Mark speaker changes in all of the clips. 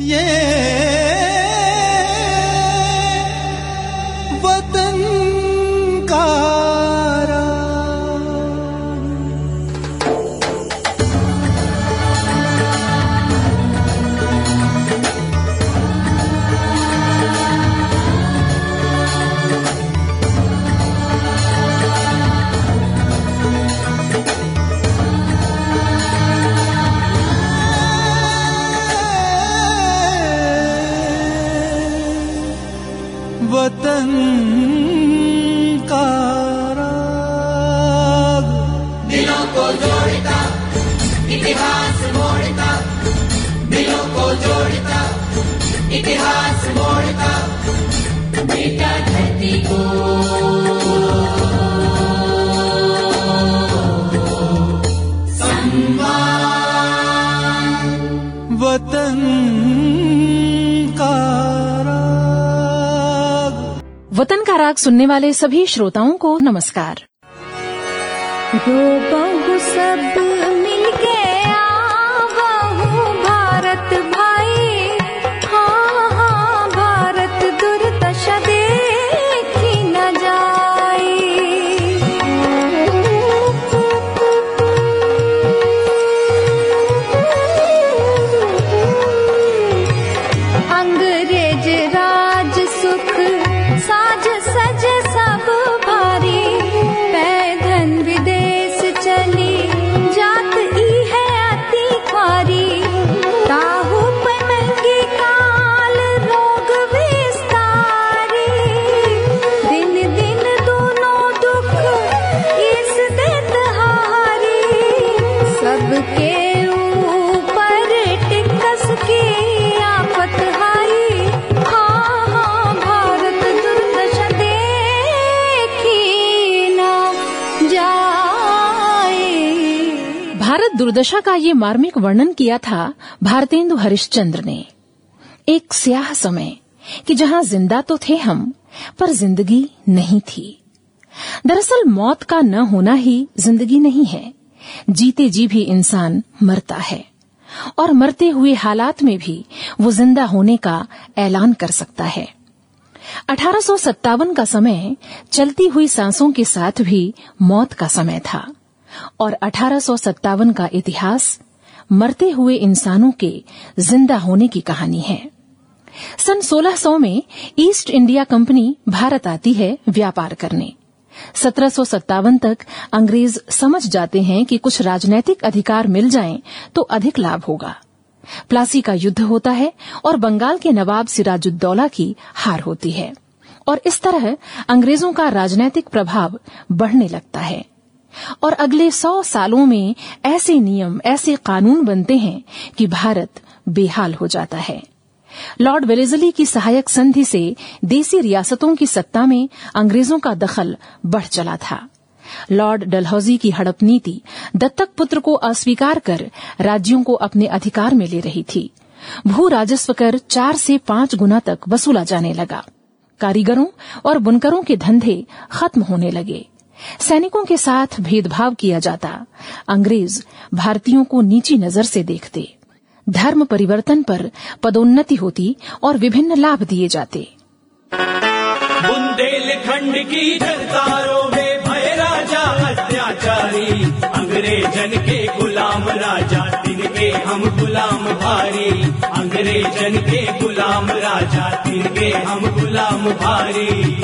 Speaker 1: वतन राग
Speaker 2: सुनने वाले सभी श्रोताओं को नमस्कार।
Speaker 3: दुर्दशा का
Speaker 2: ये मार्मिक वर्णन किया था भारतेंदु हरिश्चंद्र ने। एक स्याह समय कि जहाँ ज़िंदा तो थे हम, पर ज़िंदगी नहीं थी। दरअसल मौत का न होना ही ज़िंदगी नहीं है। जीते जी भी इंसान मरता है और मरते हुए हालात में भी वो ज़िंदा होने का ऐलान कर सकता है। अठारह का समय चलती हुई सांसों के साथ भी मौत का समय था। और अठारह सौ सत्तावन का इतिहास मरते हुए इंसानों के ज़िंदा होने की कहानी है। सन 1600 में ईस्ट इंडिया कंपनी भारत आती है व्यापार करने। सत्रह सौ सत्तावन तक अंग्रेज़ समझ जाते हैं कि कुछ राजनैतिक अधिकार मिल जाएँ तो अधिक लाभ होगा। प्लासी का युद्ध होता है और बंगाल के नवाब सिराजुद्दौला की हार होती है। और इस तरह अंग्रेज़ों का राजनैतिक प्रभाव बढ़ने लगता है। और अगले सौ सालों में ऐसे नियम, ऐसे कानून बनते हैं कि भारत बेहाल हो जाता है। लॉर्ड वेलेजली की सहायक संधि से देसी रियासतों की सत्ता में अंग्रेज़ों का दखल बढ़ चला था। लॉर्ड डलहौजी की हड़प नीति दत्तक पुत्र को अस्वीकार कर राज्यों को अपने अधिकार में ले रही थी। भू राजस्व कर चार से पाँच गुना तक वसूला जाने लगा। कारीगरों और बुनकरों के धंधे खत्म होने लगे। सैनिकों के साथ भेदभाव किया जाता। अंग्रेज़ भारतीयों को नीची नज़र से देखते। धर्म परिवर्तन पर पदोन्नति होती और विभिन्न लाभ दिए जाते।
Speaker 4: बुंदेलखंड की जरदारों में भय राजा, अत्याचारी। अंग्रेजन के गुलाम राजा, तिनके हम गुलाम भारी। अंग्रेजन के गुलाम राजा, तिनके हम गुलाम भारी।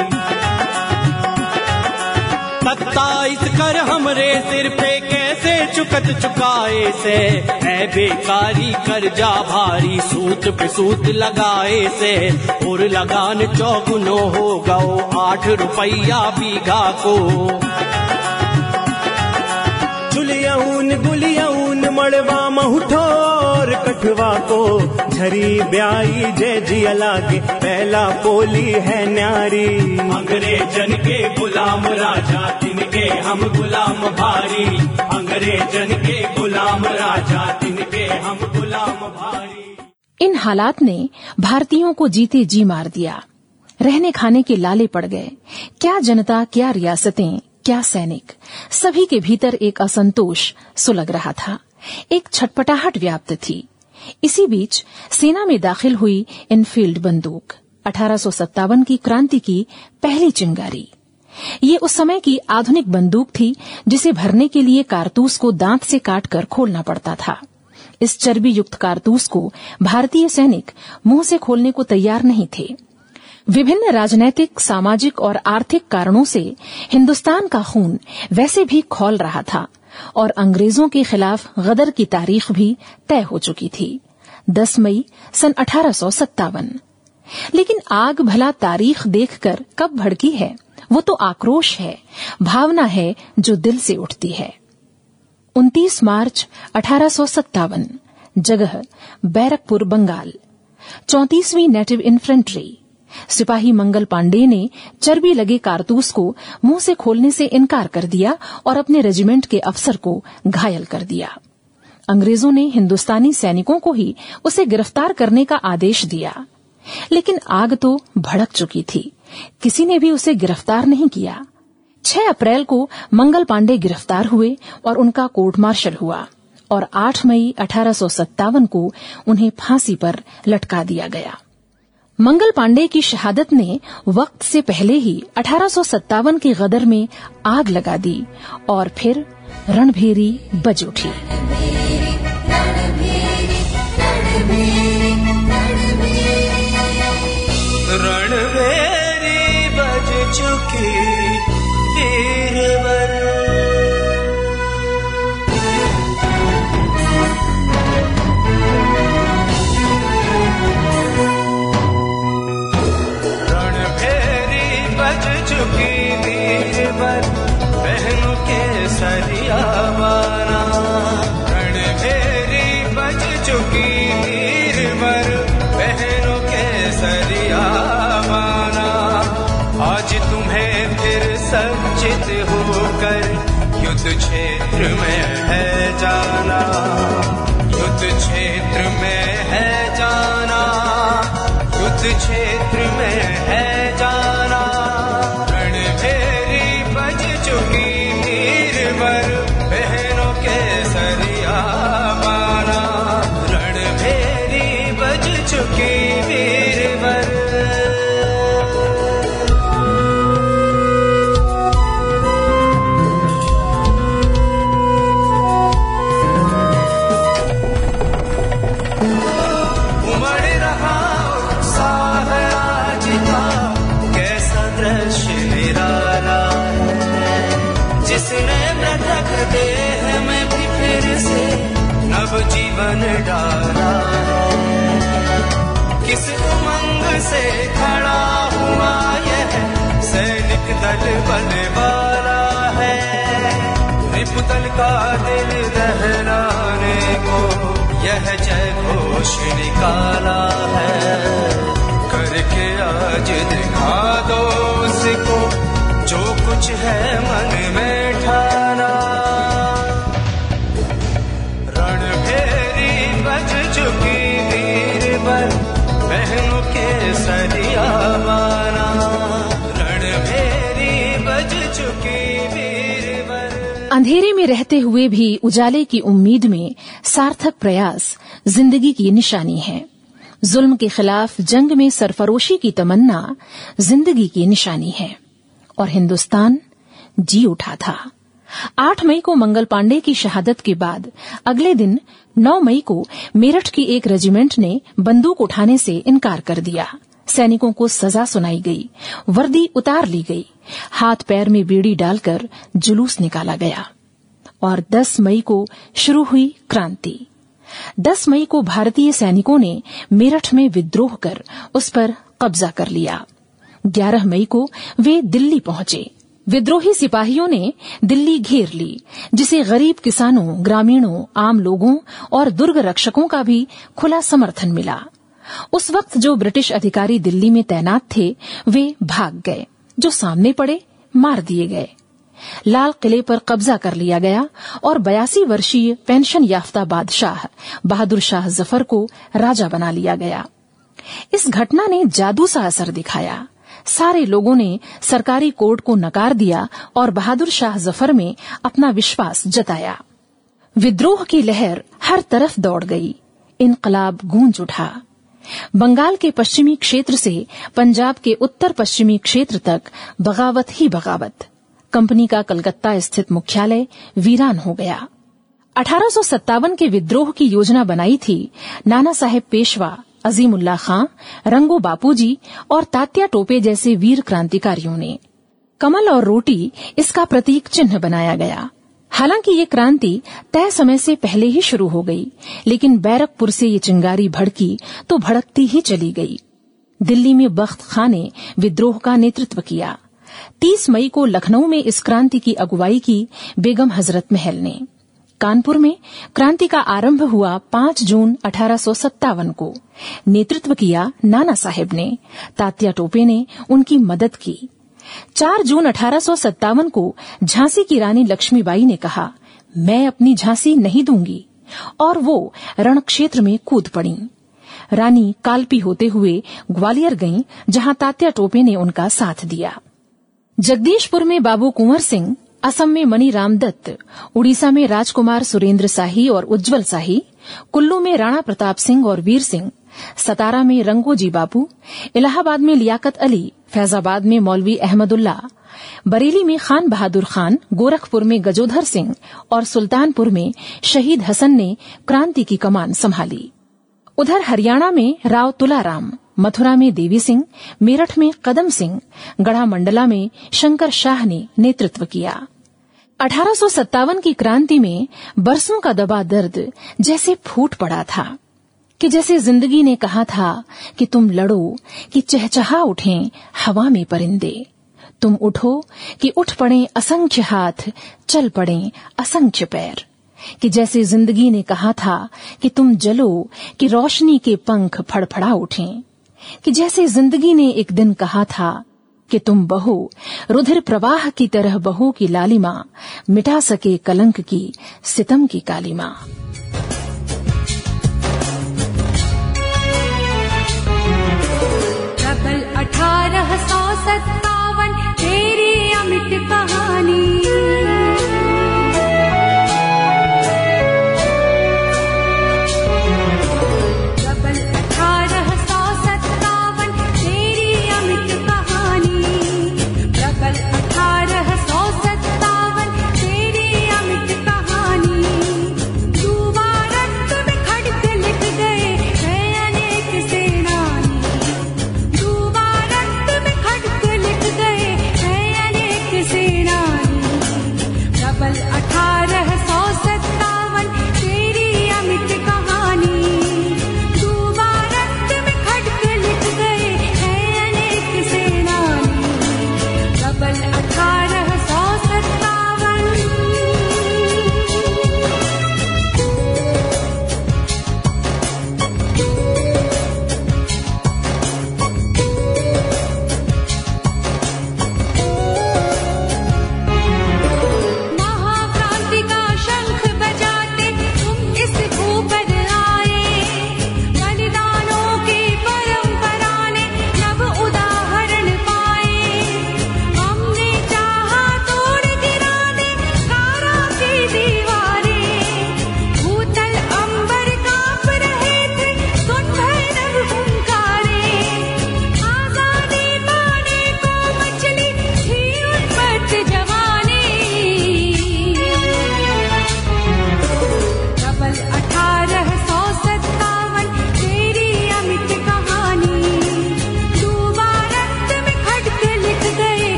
Speaker 4: सत्ताईस कर हमरे सिर पे कैसे चुकत चुकाए से? है बेकारी कर जा भारी सूत पे सूत लगाए से। और लगान चौगुनो हो गओ आठ रुपया बीघा को। चुलियऊन गुलियऊन मड़वा महुठोर कठवा को। झरी ब्याई जय जिया लागे पहला बोली है न्यारी। अंग्रेजन के गुलाम राजा तिनके हम गुलाम भारी, अंग्रेजन के गुलाम राजा तिनके हम गुलाम भारी।
Speaker 2: इन हालात ने भारतीयों को जीते जी मार दिया। रहने खाने के लाले पड़ गए। क्या जनता, क्या रियासतें, क्या सैनिक, सभी के भीतर एक असंतोष सुलग रहा था। एक छटपटाहट व्याप्त थी। इसी बीच सेना में दाखिल हुई इनफील्ड बंदूक। अठारह सौ सत्तावन की क्रांति की पहली चिंगारी। ये उस समय की आधुनिक बंदूक थी, जिसे भरने के लिए कारतूस को दांत से काटकर खोलना पड़ता था। इस चर्बी युक्त कारतूस को भारतीय सैनिक मुँह से खोलने को तैयार नहीं थे। विभिन्न राजनैतिक, सामाजिक और आर्थिक कारणों से हिंदुस्तान का खून वैसे भी खोल रहा था और अंग्रेज़ों के खिलाफ गदर की तारीख भी तय हो चुकी थी। 10 मई सन अठारह सौ सत्तावन। लेकिन आग भला तारीख देखकर कब भड़की है? वो तो आक्रोश है। भावना है जो दिल से उठती है। 29 मार्च अठारह सौ सत्तावन, जगह बैरकपुर, बंगाल। चौतीसवीं नेटिव इन्फेंट्री। सिपाही मंगल पांडे ने चर्बी लगे कारतूस को मुँह से खोलने से इनकार कर दिया और अपने रेजिमेंट के अफसर को घायल कर दिया। अंग्रेज़ों ने हिंदुस्तानी सैनिकों को ही उसे गिरफ़्तार करने का आदेश दिया। लेकिन आग तो भड़क चुकी थी। किसी ने भी उसे गिरफ़्तार नहीं किया। 6 अप्रैल को मंगल पांडे गिरफ़्तार हुए और उनका कोर्ट मार्शल हुआ और 8 मई अठारह सौ सत्तावन को उन्हें फांसी पर लटका दिया गया। मंगल पांडे की शहादत ने वक्त से पहले ही अठारह के गदर में आग लगा दी और फिर रणभेरी बज उठी।
Speaker 5: युद्ध क्षेत्र रिपुतल का दिल दहराने को, यह जय घोष निकाला है। करके आज दिखा दो उसको, जो कुछ है मन में ठाना
Speaker 2: अंधेरे में रहते हुए भी उजाले की उम्मीद में सार्थक प्रयास ज़िंदगी की निशानी है। जुल्म के खिलाफ जंग में सरफरोशी की तमन्ना ज़िंदगी की निशानी है। और हिंदुस्तान जी उठा था। आठ मई को मंगल पांडे की शहादत के बाद अगले दिन नौ मई को मेरठ की एक रेजिमेंट ने बंदूक उठाने से इनकार कर दिया। सैनिकों को सजा सुनाई गई। वर्दी उतार ली गई। हाथ पैर में बेड़ी डालकर जुलूस निकाला गया। और 10 मई को शुरू हुई क्रांति। 10 मई को भारतीय सैनिकों ने मेरठ में विद्रोह कर उस पर कब्जा कर लिया। 11 मई को वे दिल्ली पहुँचे। विद्रोही सिपाहियों ने दिल्ली घेर ली, जिसे गरीब किसानों, ग्रामीणों, आम लोगों और दुर्ग रक्षकों का भी खुला समर्थन मिला। उस वक्त जो ब्रिटिश अधिकारी दिल्ली में तैनात थे, वे भाग गए, जो सामने पड़े, मार दिए गए। लाल किले पर कब्जा कर लिया गया और बयासी वर्षीय पेंशन याफ्ता बादशाह, बहादुर शाह ज़फ़र को राजा बना लिया गया। इस घटना ने जादू सा असर दिखाया। सारे लोगों ने सरकारी कोर्ट को नकार दिया और बहादुर शाह ज़फ़र में अपना विश्वास जताया। विद्रोह की लहर हर तरफ़ दौड़ गई। इनकलाब गूंज उठा। बंगाल के पश्चिमी क्षेत्र से पंजाब के उत्तर पश्चिमी क्षेत्र तक बगावत ही बगावत। कंपनी का कलकत्ता स्थित मुख्यालय वीरान हो गया। अठारह सौ सत्तावन के विद्रोह की योजना बनाई थी नाना साहेब पेशवा, अजीमुल्ला खां, रंगो बापूजी और तात्या टोपे जैसे वीर क्रांतिकारियों ने। कमल और रोटी इसका प्रतीक चिन्ह बनाया गया। हालाँकि ये क्रांति तय समय से पहले ही शुरू हो गई, लेकिन बैरकपुर से ये चिंगारी भड़की तो भड़कती ही चली गई। दिल्ली में बख्त खां ने विद्रोह का नेतृत्व किया। 30 मई को लखनऊ में इस क्रांति की अगुवाई की बेगम हज़रत महल ने। कानपुर में क्रांति का आरंभ हुआ 5 जून अठारह सौ सत्तावन को। नेतृत्व किया नाना साहेब ने। तात्या टोपे ने उनकी मदद की। 4 जून अठारह सौ सत्तावन को झांसी की रानी लक्ष्मीबाई ने कहा, मैं अपनी झांसी नहीं दूँगी। और वो रण क्षेत्र में कूद पड़ी। रानी कालपी होते हुए ग्वालियर गईं, जहाँ तात्या टोपे ने उनका साथ दिया। जगदीशपुर में बाबू कुंवर सिंह, असम में मणि रामदत्त, उड़ीसा में राजकुमार सुरेंद्र शाही और उज्जवल शाही कुल्लू में राणा प्रताप सिंह और वीर सिंह सतारा में रंगोजी बापू, इलाहाबाद में लियाकत अली, फैजाबाद में मौलवी अहमदुल्ला, बरेली में खान बहादुर खान, गोरखपुर में गजोधर सिंह और सुल्तानपुर में शहीद हसन ने क्रांति की कमान संभाली। उधर हरियाणा में राव तुलाराम, मथुरा में देवी सिंह, मेरठ में कदम सिंह गढ़ा मंडला में शंकर शाह ने नेतृत्व किया। अठारह की क्रांति में बरसों का दबा दर्द जैसे फूट पड़ा था। कि जैसे ज़िंदगी ने कहा था कि तुम लड़ो, कि चहचहा उठें हवा में परिंदे। तुम उठो कि उठ पड़े असंख्य हाथ, चल पड़े असंख्य पैर। कि जैसे ज़िंदगी ने कहा था कि तुम जलो, कि रोशनी के पंख फड़फड़ा उठें। कि जैसे ज़िंदगी ने एक दिन कहा था कि तुम बहो, रुधिर प्रवाह की तरह बहो की लालिमा, मिटा सके कलंक की, सितम की कालिमा।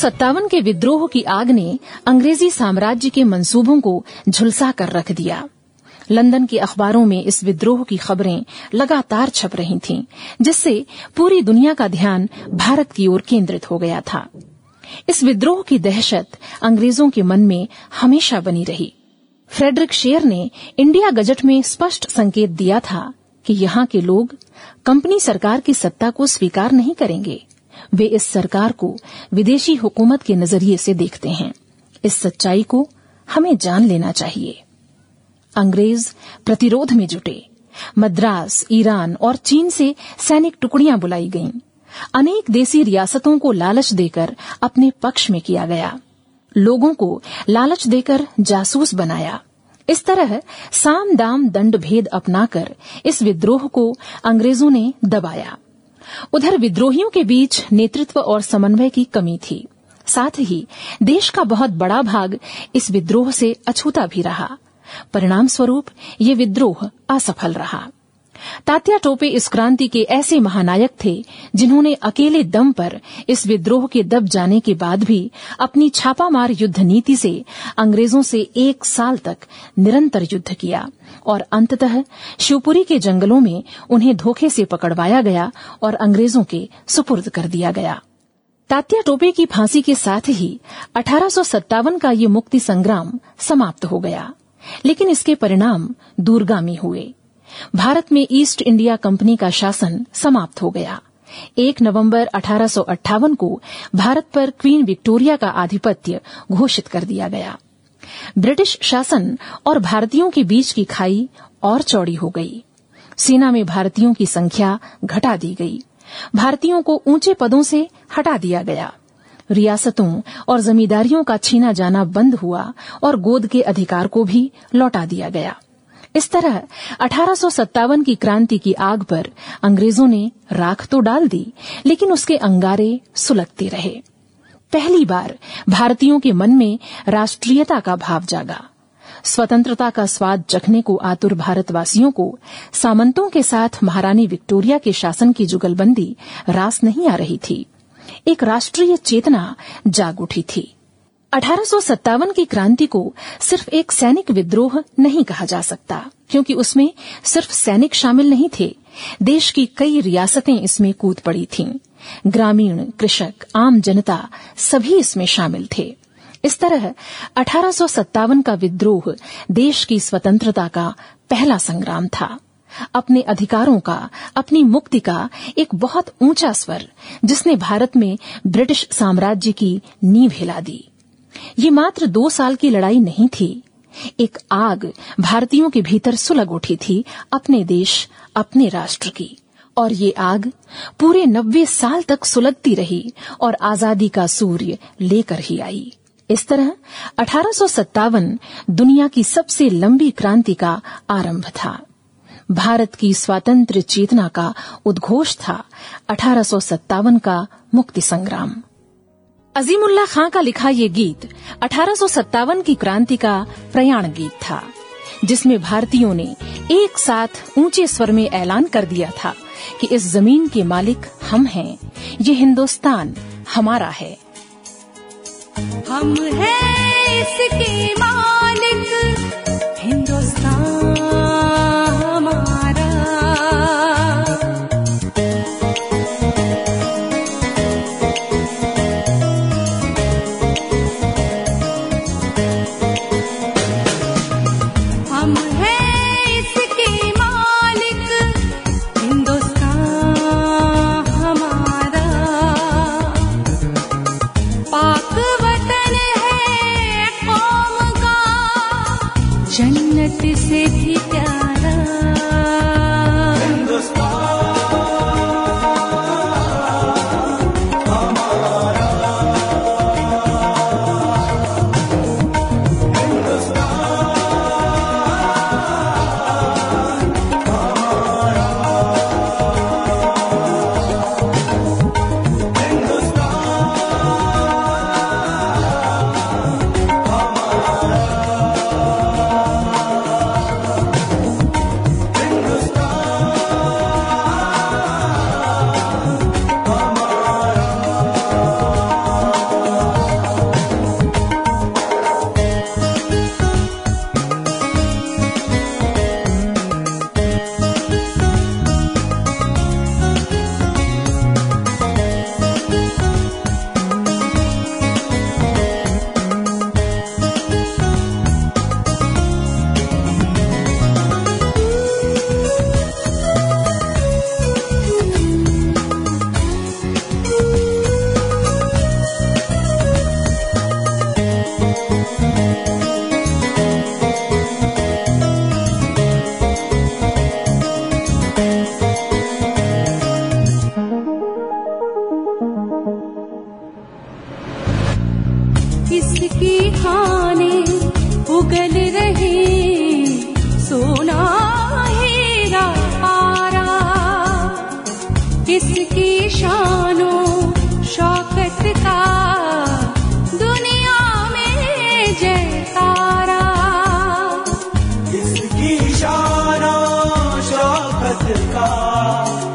Speaker 2: 1857 के विद्रोह की आग ने अंग्रेज़ी साम्राज्य के मंसूबों को झुलसा कर रख दिया। लंदन के अखबारों में इस विद्रोह की खबरें लगातार छप रही थीं, जिससे पूरी दुनिया का ध्यान भारत की ओर केंद्रित हो गया था। इस विद्रोह की दहशत अंग्रेज़ों के मन में हमेशा बनी रही। फ्रेडरिक शेयर ने इंडिया गजट में स्पष्ट संकेत दिया था कि यहाँ के लोग कंपनी सरकार की सत्ता को स्वीकार नहीं करेंगे। वे इस सरकार को विदेशी हुकूमत के नज़रिए से देखते हैं। इस सच्चाई को हमें जान लेना चाहिए। अंग्रेज़ प्रतिरोध में जुटे। मद्रास, ईरान और चीन से सैनिक टुकड़ियाँ बुलाई गईं। अनेक देसी रियासतों को लालच देकर अपने पक्ष में किया गया। लोगों को लालच देकर जासूस बनाया। इस तरह साम दाम दंड भेद अपनाकर इस विद्रोह को अंग्रेज़ों ने दबाया। उधर विद्रोहियों के बीच नेतृत्व और समन्वय की कमी थी। साथ ही देश का बहुत बड़ा भाग इस विद्रोह से अछूता भी रहा। परिणाम स्वरूप ये विद्रोह असफल रहा। तात्या टोपे इस क्रांति के ऐसे महानायक थे जिन्होंने अकेले दम पर इस विद्रोह के दब जाने के बाद भी अपनी छापामार युद्ध नीति से अंग्रेज़ों से एक साल तक निरंतर युद्ध किया। और अंततः शिवपुरी के जंगलों में उन्हें धोखे से पकड़वाया गया और अंग्रेज़ों के सुपुर्द कर दिया गया। तात्या टोपे की फांसी के साथ ही अठारह का ये मुक्ति संग्राम समाप्त हो गया, लेकिन इसके परिणाम दूरगामी हुए। भारत में ईस्ट इंडिया कंपनी का शासन समाप्त हो गया। एक नवंबर अठारह सौ अट्ठावन को भारत पर क्वीन विक्टोरिया का आधिपत्य घोषित कर दिया गया। ब्रिटिश शासन और भारतीयों के बीच की खाई और चौड़ी हो गई। सेना में भारतीयों की संख्या घटा दी गई। भारतीयों को ऊँचे पदों से हटा दिया गया। रियासतों और जमींदारियों का छीना जाना बंद हुआ और गोद के अधिकार को भी लौटा दिया गया। इस तरह अठारह सौ सत्तावन की क्रांति की आग पर अंग्रेज़ों ने राख तो डाल दी, लेकिन उसके अंगारे सुलगते रहे। पहली बार भारतीयों के मन में राष्ट्रीयता का भाव जागा। स्वतंत्रता का स्वाद चखने को आतुर भारतवासियों को, सामंतों के साथ महारानी विक्टोरिया के शासन की जुगलबंदी रास नहीं आ रही थी। एक राष्ट्रीय चेतना जाग उठी थी। अठारह सौ सत्तावन की क्रांति को सिर्फ़ एक सैनिक विद्रोह नहीं कहा जा सकता, क्योंकि उसमें सिर्फ़ सैनिक शामिल नहीं थे। देश की कई रियासतें इसमें कूद पड़ी थीं। ग्रामीण, कृषक, आम जनता सभी इसमें शामिल थे। इस तरह अठारह सौ सत्तावन का विद्रोह देश की स्वतंत्रता का पहला संग्राम था। अपने अधिकारों का, अपनी मुक्ति का एक बहुत ऊँचा स्वर, जिसने भारत में ब्रिटिश साम्राज्य की नींव हिला दी। ये मात्र दो साल की लड़ाई नहीं थी। एक आग भारतीयों के भीतर सुलग उठी थी अपने देश, अपने राष्ट्र की। और ये आग पूरे नब्बे साल तक सुलगती रही और आज़ादी का सूर्य लेकर ही आई। इस तरह अठारह दुनिया की सबसे लंबी क्रांति का आरंभ था। भारत की स्वातंत्र चेतना का उद्घोष था अठारह का मुक्ति संग्राम। अजीमुल्ला खां का लिखा ये गीत अठारह की क्रांति का प्रयाण गीत था। जिसमें भारतीयों ने एक साथ ऊँचे स्वर में ऐलान कर दिया था कि इस ज़मीन के मालिक हम हैं। ये हिंदुस्तान हमारा है।
Speaker 6: हम हैं इसके मालिक। ca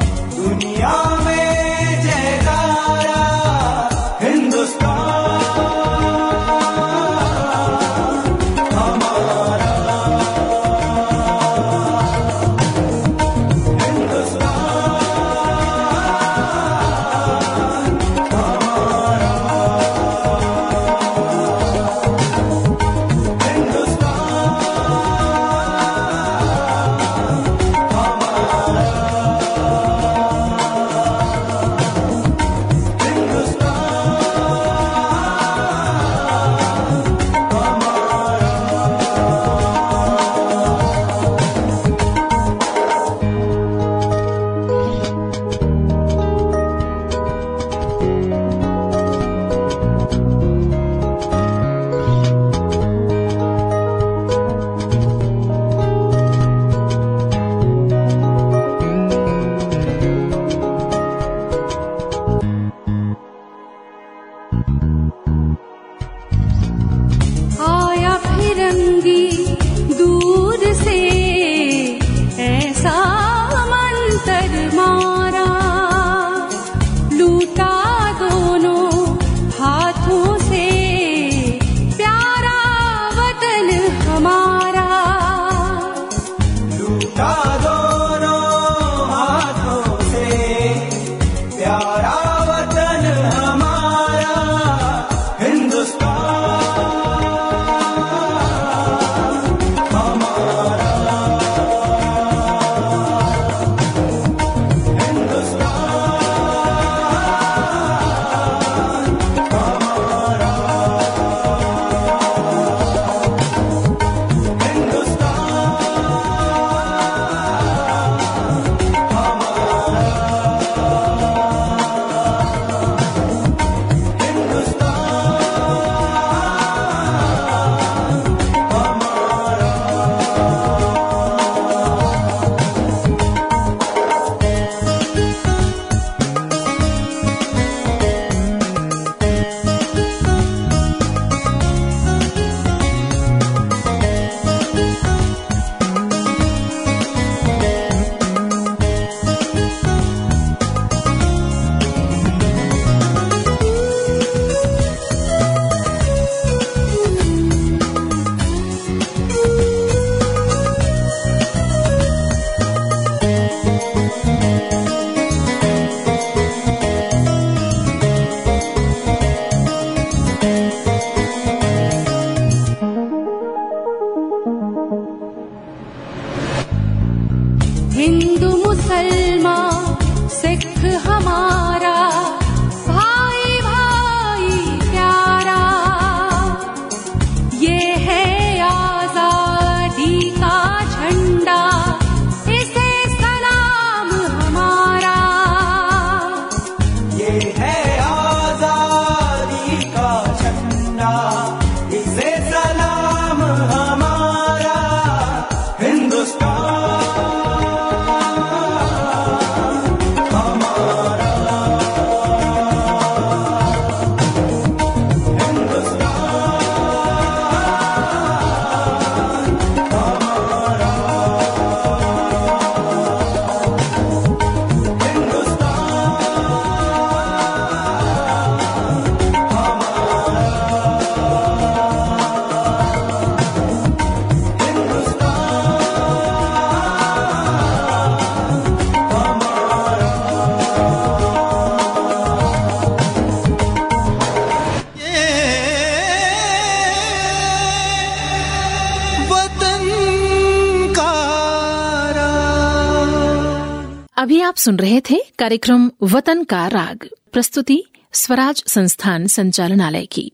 Speaker 2: अभी आप सुन रहे थे कार्यक्रम वतन का राग, प्रस्तुति स्वराज संस्थान संचालनालय की।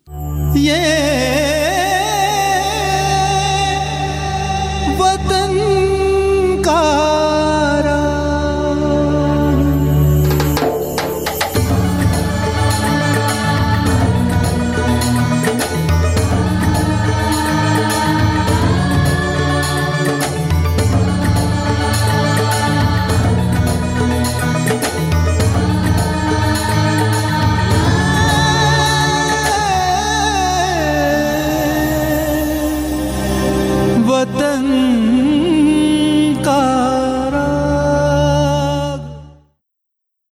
Speaker 6: ये